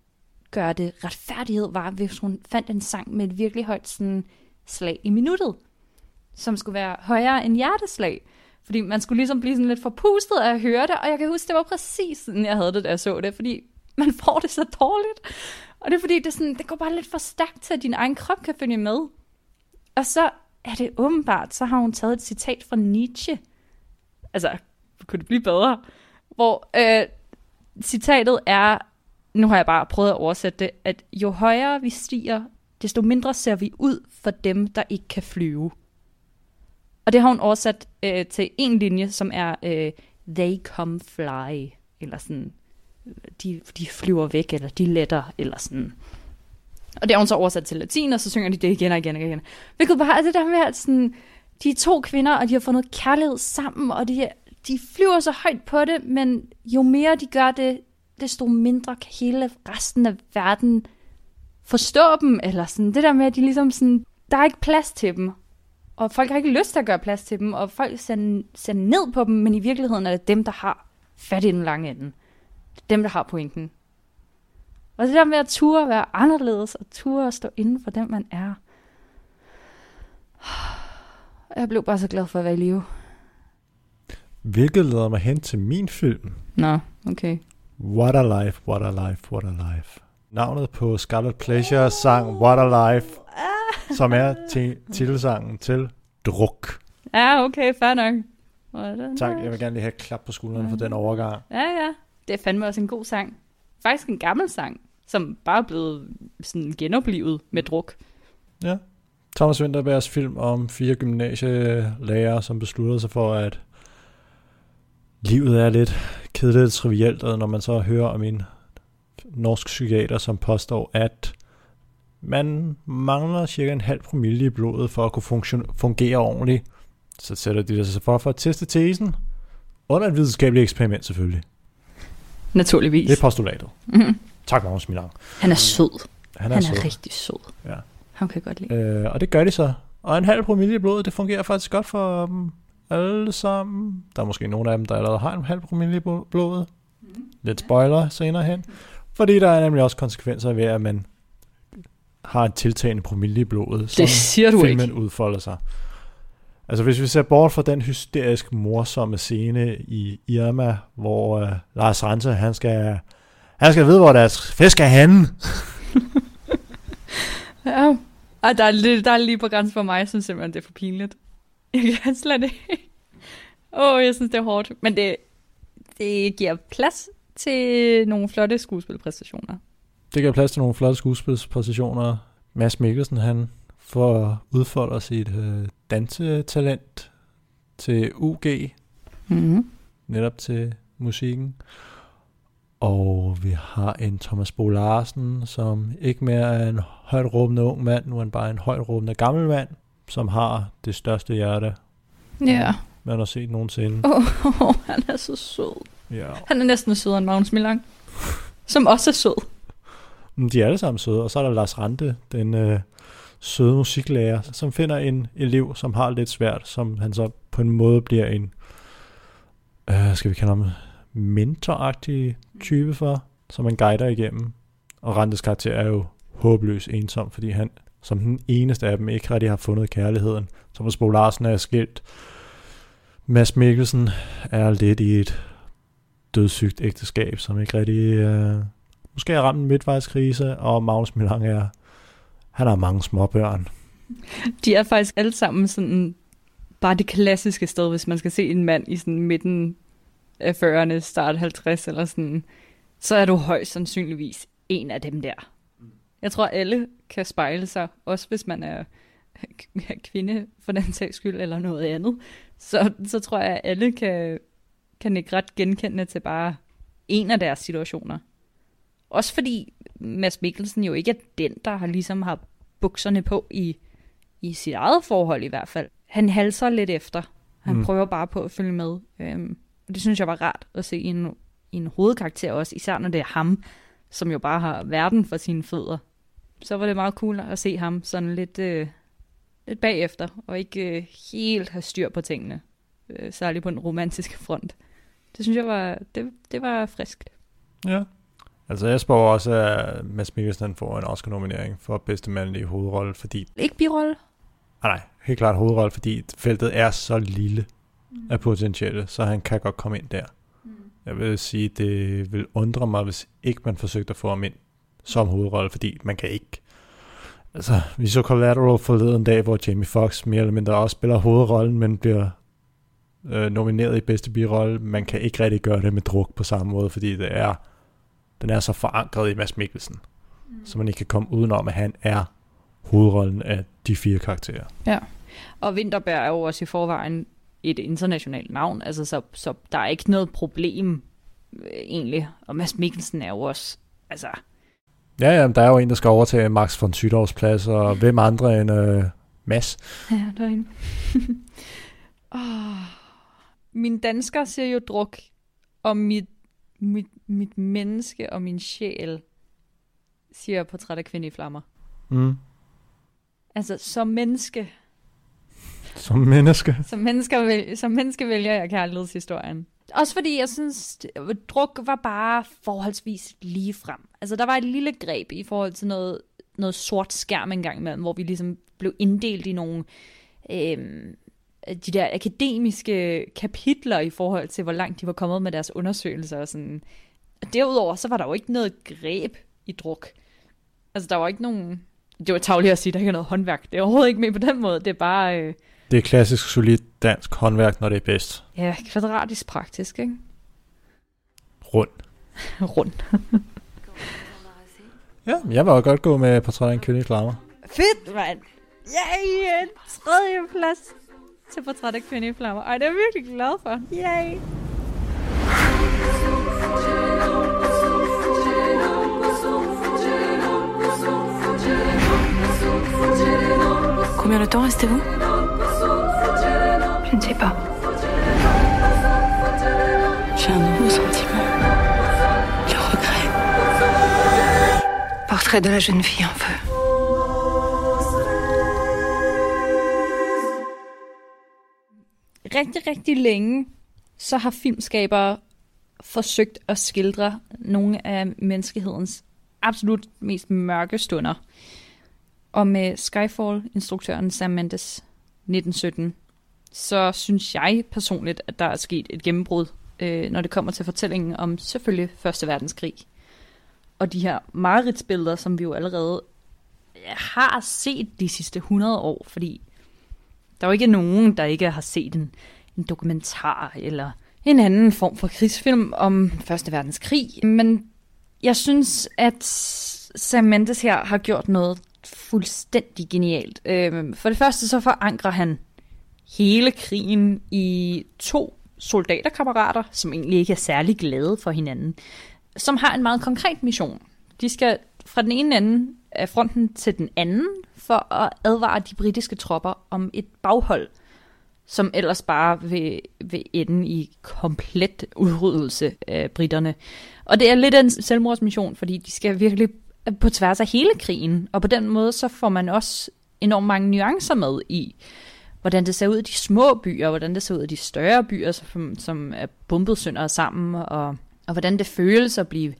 gøre det retfærdighed, var, hvis hun fandt en sang med et virkelig højt sådan, slag i minuttet, som skulle være højere end hjerteslag. Fordi man skulle ligesom blive sådan lidt forpustet af at høre det, og jeg kan huske, det var præcis sådan, jeg havde det, da jeg så det, fordi man får det så dårligt. Og det er fordi, det, er sådan, det går bare lidt for stærkt til, at din egen krop kan følge med. Og så er det åbenbart, så har hun taget et citat fra Nietzsche. Altså, kunne det blive bedre? Hvor øh, citatet er, nu har jeg bare prøvet at oversætte det, at jo højere vi stiger, desto mindre ser vi ud for dem, der ikke kan flyve. Og det har hun oversat øh, til en linje, som er øh, they come fly, eller sådan, de, de flyver væk, eller de letter, eller sådan. Og det er hun så oversat til latin, og så synger de det igen og igen og igen. Hvilket bare er det der med, at sådan, de er to kvinder, og de har fundet kærlighed sammen, og de, de flyver så højt på det, men jo mere de gør det, desto mindre kan hele resten af verden forstå dem, eller sådan det der med, at de ligesom sådan, der er ikke plads til dem, og folk har ikke lyst til at gøre plads til dem, og folk ser, ser ned på dem, men i virkeligheden er det dem, der har fat i den lange ende. Dem, der har pointen. Og det der med at ture at være anderledes, og ture at stå inden for den, man er. Jeg blev bare så glad for at være i live. Hvilket leder mig hen til min film. Nå. Okay. What a life, what a life, what a life. Navnet på Scarlet Pleasure sang What a Life, som er titelsangen til Druk. Ja, okay, fair nok. Tak, jeg vil gerne lige have et klap på skulderen for den overgang. Ja, ja. Det er fandme også en god sang. Faktisk en gammel sang, som bare er blevet sådan genoplevet med druk. Ja. Thomas Winterbergs film om fire gymnasielærere, som besluttede sig for, at livet er lidt kedeligt og trivielt, og når man så hører om en norsk psykiater, som påstår, at man mangler cirka en halv promille i blodet for at kunne funktion- fungere ordentligt, så sætter de sig for for at teste tesen, under et videnskabeligt eksperiment selvfølgelig. Naturligvis. Det er postulatet. Mhm. Tak, Magnus Milan. Han er sød. Han er, Han sød. er rigtig sød. Ja. Han kan jeg godt lide. Øh, og det gør de så. Og en halv promille i blodet, det fungerer faktisk godt for dem alle sammen. Der er måske nogle af dem, der allerede har en halv promille i blo- blodet. Lidt spoiler senere hen. Fordi der er nemlig også konsekvenser ved, at man har en tiltagende promille i blodet, som siger du filmen ikke. udfolder sig. Altså hvis vi ser bort fra den hysterisk morsomme scene i Irma, hvor uh, Lars Rense, han skal, han skal vide, hvor deres fisk er henne. Ja. Ej, der er, lidt, der er lige på grænsen for mig, jeg synes simpelthen, det er for pinligt. Jeg kan slet ikke. Åh, oh, jeg synes, det er hårdt. Men det, det giver plads til nogle flotte skuespilpræstationer. Det giver plads til nogle flotte skuespilspositioner. Mads Mikkelsen, han får udfolder sit øh, dansetalent til UG, Mm-hmm. netop til musikken. Og vi har en Thomas Bo Larsen, som ikke mere er en højt råbende ung mand, nu er han bare en højt råbende gammel mand, som har det største hjerte, Ja. man har set nogensinde. Åh, oh, han er så sød. Ja. Han er næsten sødere end Magnus Milang. Som også er sød. De er alle sammen søde. Og så er der Lars Rante, den øh, søde musiklærer, som finder en elev, som har lidt svært, som han så på en måde bliver en, øh, skal vi kalde ham, mentoragtig type for, som man guider igennem. Og Randes karakter er jo håbløs ensom, fordi han som den eneste af dem ikke rigtig har fundet kærligheden. Thomas Bo Larsen er skilt. Mads Mikkelsen er lidt i et dødssygt ægteskab, som ikke rigtig... Øh, måske har ramt en midtvejskrise, og Magnus Milang er... Han har mange småbørn. De er faktisk alle sammen sådan bare det klassiske sted, hvis man skal se en mand i sådan midten af 40'erne, start 50 eller sådan, så er du højst sandsynligvis en af dem der. Jeg tror, alle kan spejle sig, også hvis man er kvinde for den sags skyld, eller noget andet. Så, så tror jeg, at alle kan, kan ikke ret genkendende til bare en af deres situationer. Også fordi Mads Mikkelsen jo ikke er den, der har ligesom har bukserne på i, i sit eget forhold i hvert fald. Han halser lidt efter. Han Mm. prøver bare på at følge med. Øhm, og det synes jeg var rart at se i en, i en hovedkarakter også, især når det er ham, som jo bare har verden for sine fødder. Så var det meget cool at se ham sådan lidt, øh, lidt bagefter, og ikke øh, helt have styr på tingene. Øh, særligt på den romantiske front. Det synes jeg var, det, det var friskt. Ja. Altså jeg spår også, at Mads Mikkelsen får en Oscar-nominering for bedste mandlige hovedrolle, fordi... Ikke birolle? Ah, nej, helt klart hovedrolle, fordi feltet er så lille af potentielle, så han kan godt komme ind der. Jeg vil sige, det vil undre mig, hvis ikke man forsøgte at få ham ind som hovedrolle, fordi man kan ikke. Altså, vi så Collateral forleden dag, hvor Jamie Foxx mere eller mindre også spiller hovedrollen, men bliver øh, nomineret i bedste birolle. Man kan ikke rigtig gøre det med druk på samme måde, fordi det er, den er så forankret i Mads Mikkelsen, mm. så man ikke kan komme udenom, at han er hovedrollen af de fire karakterer. Ja. Og Winterberg er jo også i forvejen et internationalt navn, altså så, så der er ikke noget problem øh, egentlig. Og Mads Mikkelsen er jo også, altså, Ja, ja, der er jo en, der skal overtage Max von Sydows plads, og hvem andre end øh, Mads? ja, der er en. oh. Min dansker siger jo druk, og mit, mit, mit menneske og min sjæl siger portræt af kvinde i flammer. Mm. Altså, som menneske, som menneske. Som menneske, vælger, som menneske vælger jeg kærlighedshistorien. Også fordi jeg synes, det- druk var bare forholdsvis lige frem. Altså der var et lille greb i forhold til noget, noget sort skærm engang imellem, hvor vi ligesom blev inddelt i nogle, Øh, de der akademiske kapitler i forhold til, hvor langt de var kommet med deres undersøgelser og sådan. Derudover, så var der jo ikke noget greb i druk. Altså, der var ikke nogen... Det var tageligt at sige, at der ikke er noget håndværk. Det er overhovedet ikke med på den måde. Det er bare... Øh... Det er klassisk solidt dansk håndværk, når det er bedst. Ja, kvadratisk praktisk, ikke? Rund. Rund. ja, jeg var godt gå med portræt af en kvinde i flammer. Fedt, mand! Yay! En tredje plads til portræt af kvinde i flammer. Ej, det er jeg virkelig glad for. Yay! Combien de temps restez-vous Je ne sais pas. J'ai un nouveau sentiment. Le regret. Portrait de la jeune fille en feu. Rigtig, rigtig længe, så har filmskabere forsøgt at skildre nogle af menneskehedens absolut mest mørke stunder. Og med Skyfall-instruktøren Sam Mendes 1917, så synes jeg personligt, at der er sket et gennembrud, øh, når det kommer til fortællingen om selvfølgelig Første Verdenskrig. Og de her mareridsbilleder, som vi jo allerede har set de sidste 100 år, fordi der er jo ikke nogen, der ikke har set en, en dokumentar eller en anden form for krigsfilm om Første Verdenskrig. Men jeg synes, at Sam Mendes her har gjort noget fuldstændig genialt. Øh, for det første så forankrer han hele krigen i to soldaterkammerater, som egentlig ikke er særlig glade for hinanden, som har en meget konkret mission. De skal fra den ene ende af fronten til den anden for at advare de britiske tropper om et baghold, som ellers bare vil, vil ende i komplet udryddelse af britterne. Og det er lidt en selvmordsmission, fordi de skal virkelig på tværs af hele krigen, og på den måde så får man også enormt mange nuancer med i, hvordan det ser ud i de små byer, hvordan det ser ud i de større byer, som, som er bumpet sønder sammen, og, og hvordan det føles at blive,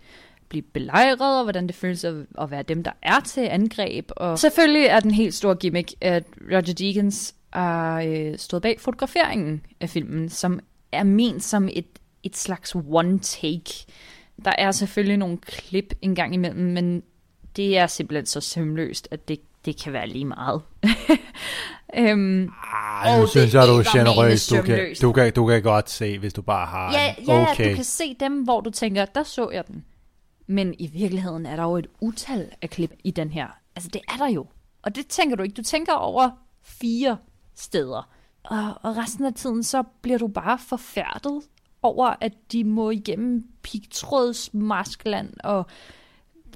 blive belejret, og hvordan det føles at, at være dem, der er til angreb. Og selvfølgelig er den helt store gimmick, at Roger Deakins har øh, stået bag fotograferingen af filmen, som er ment som et, et slags one take. Der er selvfølgelig nogle klip en gang imellem, men det er simpelthen så sømløst, at det, det kan være lige meget. øhm, Ej, nu synes jeg, du er generøs. Du kan, du, kan, du kan godt se, hvis du bare har ja, en ja, okay. du kan se dem, hvor du tænker, der så jeg den. Men i virkeligheden er der jo et utal af klip i den her. Altså, det er der jo. Og det tænker du ikke. Du tænker over fire steder. Og, og resten af tiden, så bliver du bare forfærdet over, at de må igennem pigtrådsmaskland og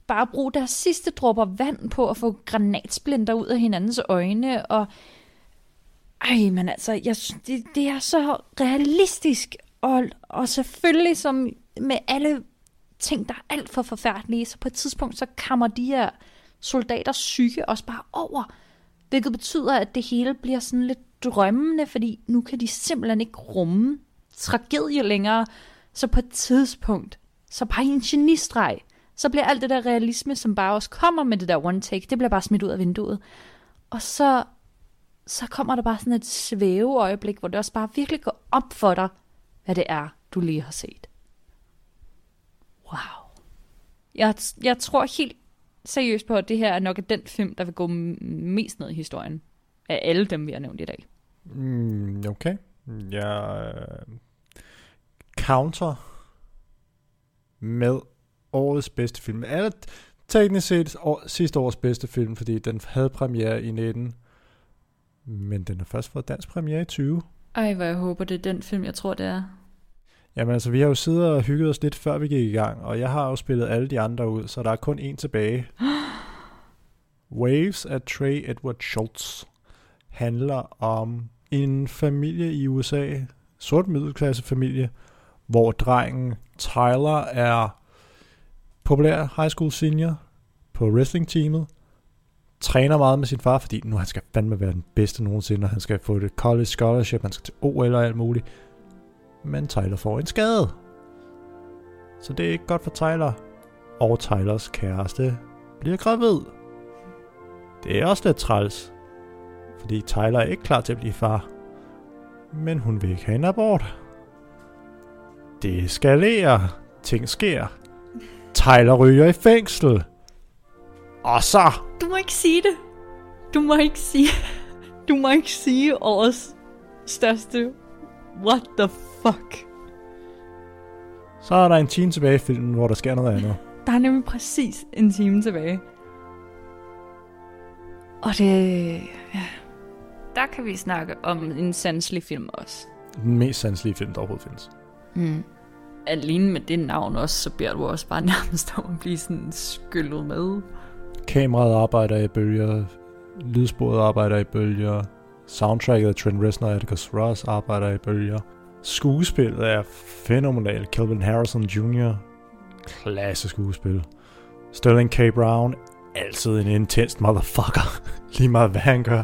bare bruge deres sidste dråber vand på at få granatsplinter ud af hinandens øjne, og ej, men altså, jeg, det, det er så realistisk, og, og selvfølgelig som med alle ting, der er alt for forfærdelige, så på et tidspunkt, så kammer de her soldaters psyke også bare over, hvilket betyder, at det hele bliver sådan lidt drømmende, fordi nu kan de simpelthen ikke rumme tragedie længere, så på et tidspunkt, så bare i en genistreg, så bliver alt det der realisme, som bare også kommer med det der one take, det bliver bare smidt ud af vinduet. Og så, så kommer der bare sådan et svæve øjeblik, hvor det også bare virkelig går op for dig, hvad det er, du lige har set. Wow. Jeg, jeg tror helt seriøst på, at det her er nok den film, der vil gå mest ned i historien. Af alle dem, vi har nævnt i dag. Mm, okay. Jeg øh, counter med årets bedste film. Er teknisk set år, sidste års bedste film, fordi den havde premiere i 19, men den har først fået dansk premiere i 20. Ej, hvor jeg håber, det er den film, jeg tror, det er. Jamen altså, vi har jo siddet og hygget os lidt, før vi gik i gang, og jeg har jo spillet alle de andre ud, så der er kun en tilbage. Waves af Trey Edward Schultz handler om en familie i USA, sort middelklasse familie, hvor drengen Tyler er populær high school senior på wrestling-teamet, træner meget med sin far, fordi nu han skal fandme være den bedste nogensinde, og han skal få det college scholarship, han skal til OL og alt muligt. Men Tyler får en skade. Så det er ikke godt for Tyler. Og Tylers kæreste bliver gravid. Det er også lidt træls. Fordi Tyler er ikke klar til at blive far. Men hun vil ikke have en abort. Det eskalerer. Ting sker. Tyler ryger i fængsel. Og så... Du må ikke sige det. Du må ikke sige... Du må ikke sige årets største... What the fuck? Så er der en time tilbage i filmen, hvor der sker noget andet. Der er nemlig præcis en time tilbage. Og det... Ja. Der kan vi snakke om en sanselig film også. Den mest sanselige film, der overhovedet findes. Mm. Alene med det navn også, så beder du også bare nærmest om at blive sådan skyllet med. Kameraet arbejder i bølger. Lydsporet arbejder i bølger. Soundtracket af Trent Reznor og Atticus Ross arbejder i bølger. Skuespillet er fænomenalt. Kelvin Harrison Jr. Klasse skuespil. Sterling K. Brown. Altid en intens motherfucker. Lige meget hvad han gør.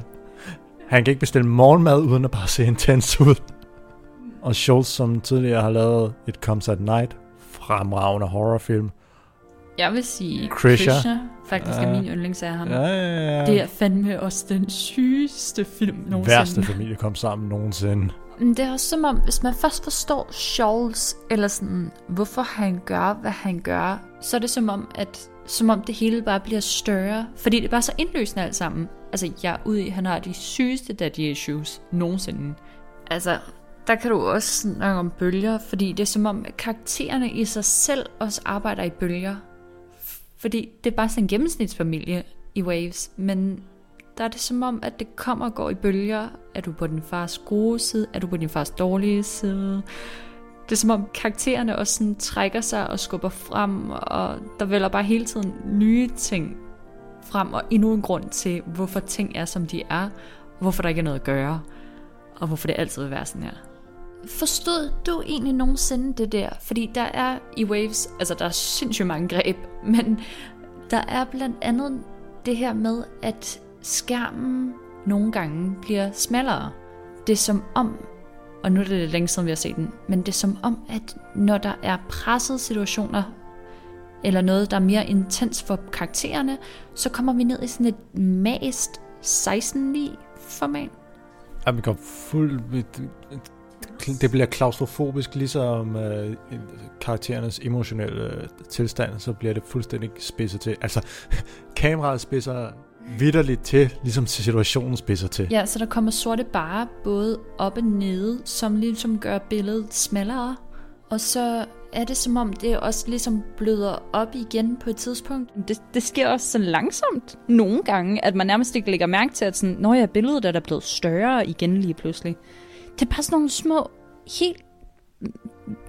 Han kan ikke bestille morgenmad uden at bare se intens ud. Og Schultz, som tidligere har lavet It Comes at Night. Fremragende horrorfilm. Jeg vil sige Krisha. Krisha. Faktisk er Ja. min yndlings af ham. Ja, ja, ja. Det er fandme også den sygeste film nogensinde. Værste familie kom sammen nogensinde. Men det er også som om, hvis man først forstår Charles, eller sådan, hvorfor han gør, hvad han gør, så er det som om, at som om det hele bare bliver større. Fordi det er bare så indløsende alt sammen. Altså, jeg er ude i, han har de sygeste daddy issues nogensinde. Altså, der kan du også snakke om bølger, fordi det er som om, karaktererne i sig selv også arbejder i bølger. Fordi det er bare sådan en gennemsnitsfamilie i Waves, men der er det som om, at det kommer og går i bølger. Er du på din fars gode side? Er du på din fars dårlige side? Det er som om karaktererne også sådan trækker sig og skubber frem, og der vælger bare hele tiden nye ting frem, og endnu en grund til, hvorfor ting er, som de er, hvorfor der ikke er noget at gøre, og hvorfor det altid vil være sådan her. Forstod du egentlig nogensinde det der? Fordi der er i Waves, altså der er sindssygt mange greb, men der er blandt andet det her med, at skærmen nogle gange bliver smallere. Det er som om, og nu er det lidt længe siden vi har set den, men det er som om, at når der er pressede situationer, eller noget, der er mere intens for karaktererne, så kommer vi ned i sådan et mast 16 format. Ja, vi går fuld... Det bliver klaustrofobisk, ligesom øh, karakterernes emotionelle øh, tilstand, så bliver det fuldstændig spidset til. Altså, kameraet spidser vidderligt til, ligesom situationen spidser til. Ja, så der kommer sorte bare både op og nede, som ligesom gør billedet smallere. Og så er det som om, det også ligesom bløder op igen på et tidspunkt. Det, det sker også så langsomt nogle gange, at man nærmest ikke lægger mærke til, at sådan, når jeg billedet er der blevet større igen lige pludselig. Det er bare sådan nogle små, helt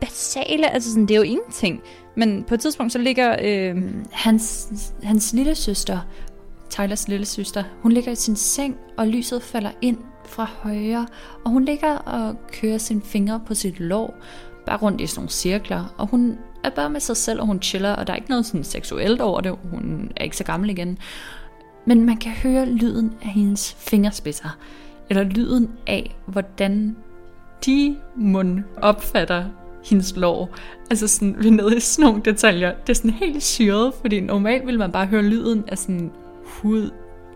basale, altså sådan, det er jo ingenting. Men på et tidspunkt, så ligger øh, hans, hans lille søster, Tylers lille søster, hun ligger i sin seng, og lyset falder ind fra højre, og hun ligger og kører sine fingre på sit lår, bare rundt i sådan nogle cirkler, og hun er bare med sig selv, og hun chiller, og der er ikke noget sådan seksuelt over det, hun er ikke så gammel igen. Men man kan høre lyden af hendes fingerspidser, eller lyden af, hvordan de mund opfatter hendes lår. Altså sådan, vi er nede i sådan nogle detaljer. Det er sådan helt syret, fordi normalt vil man bare høre lyden af sådan hud,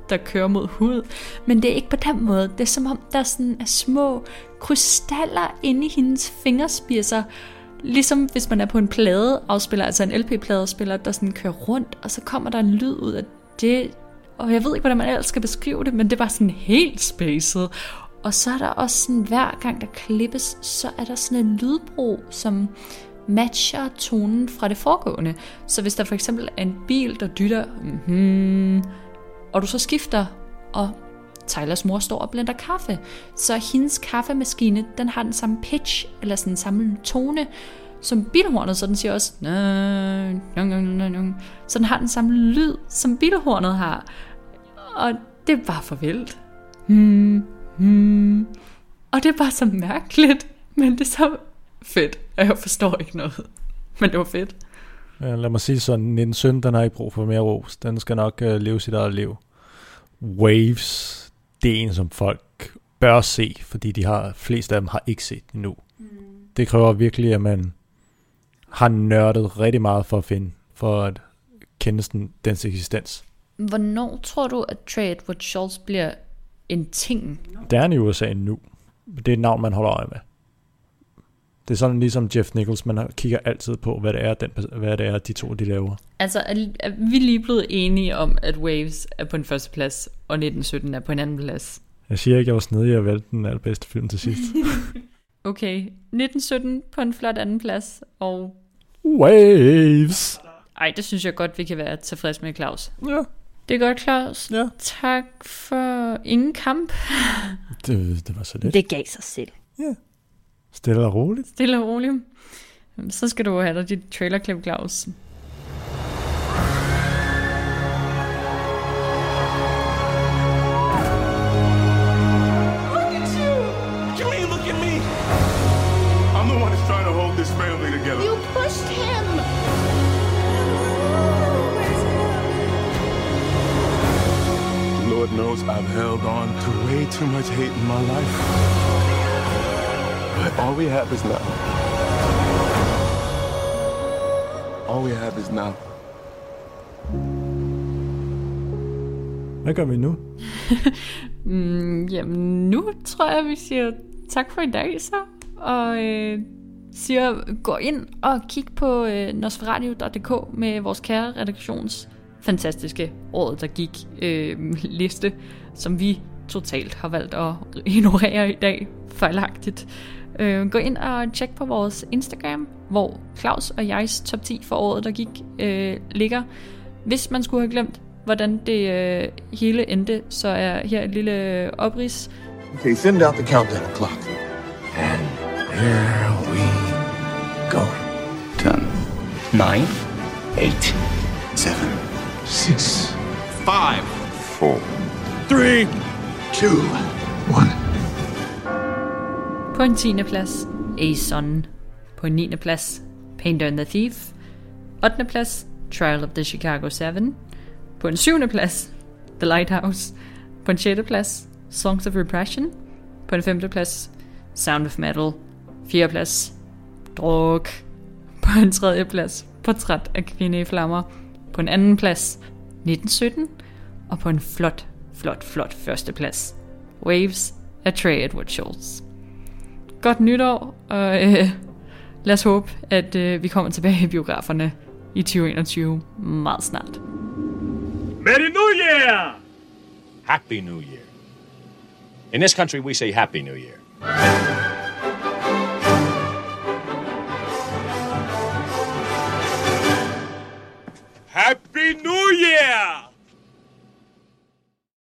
der kører mod hud. Men det er ikke på den måde. Det er som om, der sådan er små krystaller inde i hendes fingerspidser. Ligesom hvis man er på en plade afspiller, altså en LP-pladespiller, der sådan kører rundt, og så kommer der en lyd ud af det. Og jeg ved ikke, hvordan man ellers skal beskrive det, men det var sådan helt spacet. Og så er der også sådan, hver gang der klippes, så er der sådan en lydbro, som matcher tonen fra det foregående. Så hvis der for eksempel er en bil, der dytter, mm-hmm, og du så skifter, og Tylers mor står og blander kaffe, så hendes kaffemaskine, den har den samme pitch, eller sådan den samme tone, som bilhornet, så den siger også, "Nø, nø, nø, nø, så den har den samme lyd, som bilhornet har. Og det er bare for vildt. Hmm, hmm. Og det er bare så mærkeligt, men det er så fedt, og jeg forstår ikke noget. Men det var fedt. Ja, lad mig sige sådan, 1917, den har ikke brug for mere ros. Den skal nok uh, leve sit eget liv. Waves, det er en, som folk bør se, fordi de har, flest af dem har ikke set endnu. Mm. Det kræver virkelig, at man har nørdet rigtig meget for at finde, for at kende den, dens eksistens. Hvornår tror du, at Trade with Schultz bliver en ting? Det er han i USA nu. Det er et navn, man holder øje med. Det er sådan ligesom Jeff Nichols, man kigger altid på, hvad det er, den, hvad det er de to de laver. Altså, er, er vi lige blevet enige om, at Waves er på en første plads, og 1917 er på en anden plads? Jeg siger ikke, jeg var snedig og valgte den allerbedste film til sidst. Okay, 1917 på en flot anden plads, og... Waves! Ej, det synes jeg godt, vi kan være tilfredse med, Claus. Ja. Det er godt, Claus. Ja. Tak for ingen kamp. Det, det var så lidt. Det gav sig selv. Stille og roligt. Stille og roligt. Så skal du have dig dit trailerklip, Claus. Knows I've held on to way too much hate in my life. But all we have is now. All we have is now. Hvad gør vi nu? Mm, jamen, nu tror jeg, vi siger tak for i dag så. Og øh, siger, gå ind og kig på øh, nosferadio.dk med vores kære redaktions fantastiske året, der gik øh, liste, som vi totalt har valgt at ignorere i dag, fejlagtigt. Øh, gå ind og tjek på vores Instagram, hvor Claus og jegs top 10 for året, der gik, øh, ligger. Hvis man skulle have glemt, hvordan det øh, hele endte, så er her et lille oprids. Okay, send out the countdown clock. And here we go. Ten, nine, Eight, seven, six, Five, four, three, two, one. På en 10. plads, A Sun. På en 9. plads, Painter and the Thief. 8. plads, Trial of the Chicago 7. På en 7. plads, The Lighthouse. På en 6. plads, Songs of Repression. På en 5. plads, Sound of Metal. 4. plads, Druk. På en 3. plads, Portræt af kvinde i flammer. På en anden plads, 1917. Og på en flot, flot, flot første plads, Waves af Trey Edward Schultz. Godt nytår, og øh, lad os håbe, at øh, vi kommer tilbage i biograferne i 2021 meget snart. Merry New Year! Happy New Year. In this country, we say Happy New Year. Happy New Year!